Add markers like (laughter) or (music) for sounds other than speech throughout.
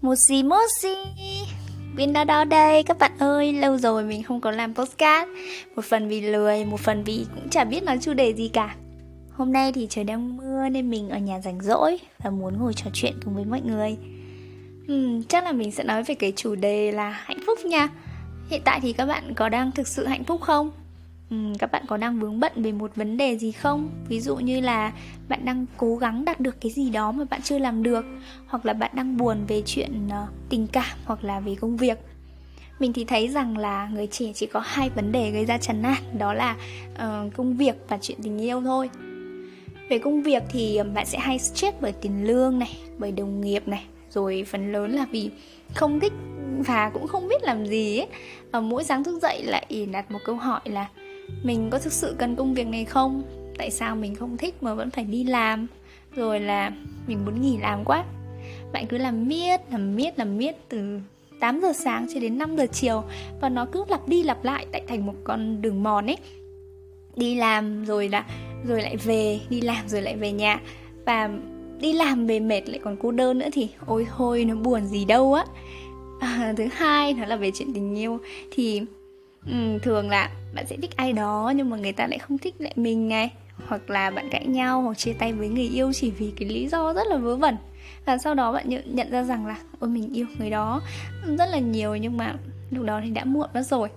Moshi moshi, Viên đó đó đây các bạn ơi Lâu rồi mình không có làm postcard Một phần vì lười, một phần vì cũng chả biết nói chủ đề gì cả. Hôm nay thì trời đang mưa nên mình ở nhà rảnh rỗi Và muốn ngồi trò chuyện cùng với mọi người. Uhm, Chắc là mình sẽ nói về cái chủ đề là hạnh phúc nha. Hiện tại thì các bạn có đang thực sự hạnh phúc không? Ừ, các bạn có đang vướng bận về một vấn đề gì không? Ví dụ như là bạn đang cố gắng đạt được cái gì đó mà bạn chưa làm được hoặc là bạn đang buồn về chuyện ờ, tình cảm hoặc là về công việc. Mình thì thấy rằng là người trẻ chỉ có hai vấn đề gây ra chán nản đó là uh, công việc và chuyện tình yêu thôi. Về công việc thì ờ, bạn sẽ hay stress bởi tiền lương này bởi đồng nghiệp này rồi phần lớn là vì không thích và cũng không biết làm gì ấy. Và mỗi sáng thức dậy lại đặt một câu hỏi là mình có thực sự cần công việc này không? Tại sao mình không thích mà vẫn phải đi làm? Rồi là mình muốn nghỉ làm quá. Bạn cứ làm miết làm miết làm miết từ 8 giờ sáng cho đến 5 giờ chiều và nó cứ lặp đi lặp lại tại thành một con đường mòn ấy. Đi làm rồi là rồi lại về đi làm rồi lại về nhà. Và đi làm về mệt lại còn cô đơn nữa thì ôi thôi nó buồn gì đâu á. À, thứ hai nó là về chuyện tình yêu. Thì ừ, thường là bạn sẽ thích ai đó nhưng mà người ta lại không thích lại mình này. Hoặc là bạn cãi nhau hoặc chia tay với người yêu chỉ vì cái lý do rất là vớ vẩn. Và sau đó bạn nhận, nhận ra rằng là ôi mình yêu người đó rất là nhiều nhưng mà lúc đó thì đã muộn mất rồi.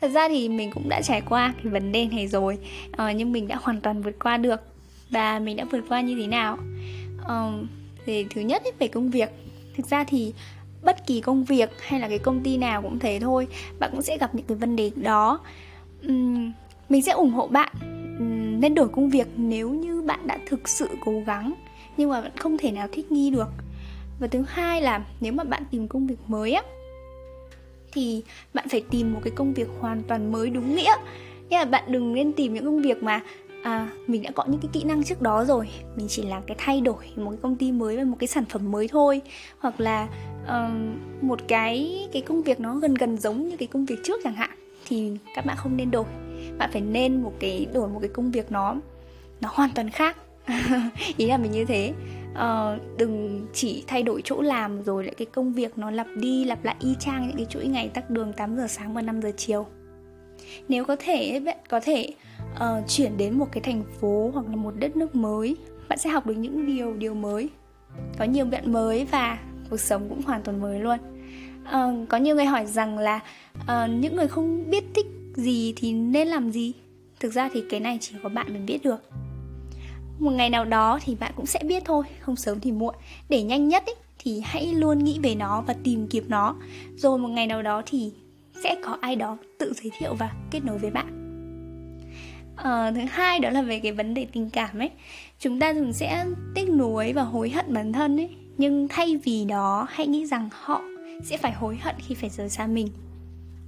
Thật ra thì mình cũng đã trải qua cái vấn đề này rồi uh, nhưng mình đã hoàn toàn vượt qua được. Và mình đã vượt qua như thế nào? Ờ, uh, thì thứ nhất ấy, về công việc. Thực ra thì bất kỳ công việc hay là cái công ty nào cũng thế thôi bạn cũng sẽ gặp những cái vấn đề đó. Uhm, mình sẽ ủng hộ bạn uhm, nên đổi công việc nếu như bạn đã thực sự cố gắng nhưng mà vẫn không thể nào thích nghi được. Và thứ hai là nếu mà bạn tìm công việc mới á thì bạn phải tìm một cái công việc hoàn toàn mới đúng nghĩa. Nghĩa là bạn đừng nên tìm những công việc mà à, mình đã có những cái kỹ năng trước đó rồi. Mình chỉ là cái thay đổi một cái công ty mới và một cái sản phẩm mới thôi. Hoặc là uh, một cái cái công việc nó gần gần giống như cái công việc trước chẳng hạn thì các bạn không nên đổi. Bạn phải nên một cái đổi một cái công việc nó nó hoàn toàn khác. (laughs) Ý là mình như thế. Uh, đừng chỉ thay đổi chỗ làm rồi lại cái công việc nó lặp đi lặp lại y chang những cái chuỗi ngày tắc đường 8 giờ sáng và 5 giờ chiều. Nếu có thể bạn có thể uh, chuyển đến một cái thành phố hoặc là một đất nước mới. Bạn sẽ học được những điều điều mới. Có nhiều bạn mới và cuộc sống cũng hoàn toàn mới luôn. Uh, có nhiều người hỏi rằng là uh, những người không biết thích gì thì nên làm gì? Thực ra thì cái này chỉ có bạn mới biết được. Một ngày nào đó thì bạn cũng sẽ biết thôi không sớm thì muộn. Để nhanh nhất ý, thì hãy luôn nghĩ về nó và tìm kiếm nó. Rồi một ngày nào đó thì sẽ có ai đó tự giới thiệu và kết nối với bạn à, thứ hai đó là về cái vấn đề tình cảm ấy. Chúng ta thường sẽ tiếc nuối và hối hận bản thân ấy nhưng thay vì đó hãy nghĩ rằng họ sẽ phải hối hận khi phải rời xa mình.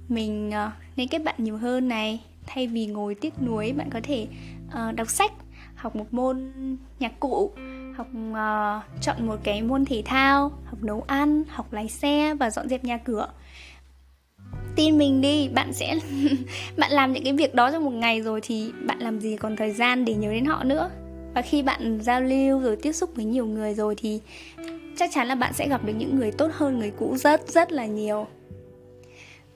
Mình uh, nên kết bạn nhiều hơn này. Thay vì ngồi tiếc nuối bạn có thể uh, đọc sách học một môn nhạc cụ học uh, chọn một cái môn thể thao học nấu ăn học lái xe và dọn dẹp nhà cửa tin mình đi. Bạn sẽ (laughs) bạn làm những cái việc đó trong một ngày rồi thì bạn làm gì còn thời gian để nhớ đến họ nữa? Và khi bạn giao lưu rồi tiếp xúc với nhiều người rồi thì chắc chắn là bạn sẽ gặp được những người tốt hơn người cũ rất rất là nhiều.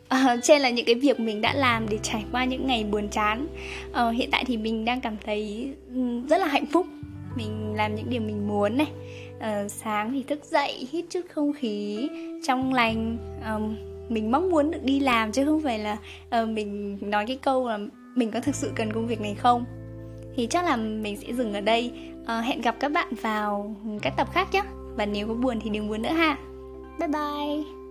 À, trên là những cái việc mình đã làm để trải qua những ngày buồn chán. À, hiện tại thì mình đang cảm thấy ừ, rất là hạnh phúc. Mình làm những điều mình muốn này. À, sáng thì thức dậy hít chút không khí trong lành um, mình mong muốn được đi làm chứ không phải là uh, mình nói cái câu là mình có thực sự cần công việc này không? Thì chắc là mình sẽ dừng ở đây. Uh, hẹn gặp các bạn vào các tập khác nhé. Và nếu có buồn thì đừng buồn nữa ha. Bye bye.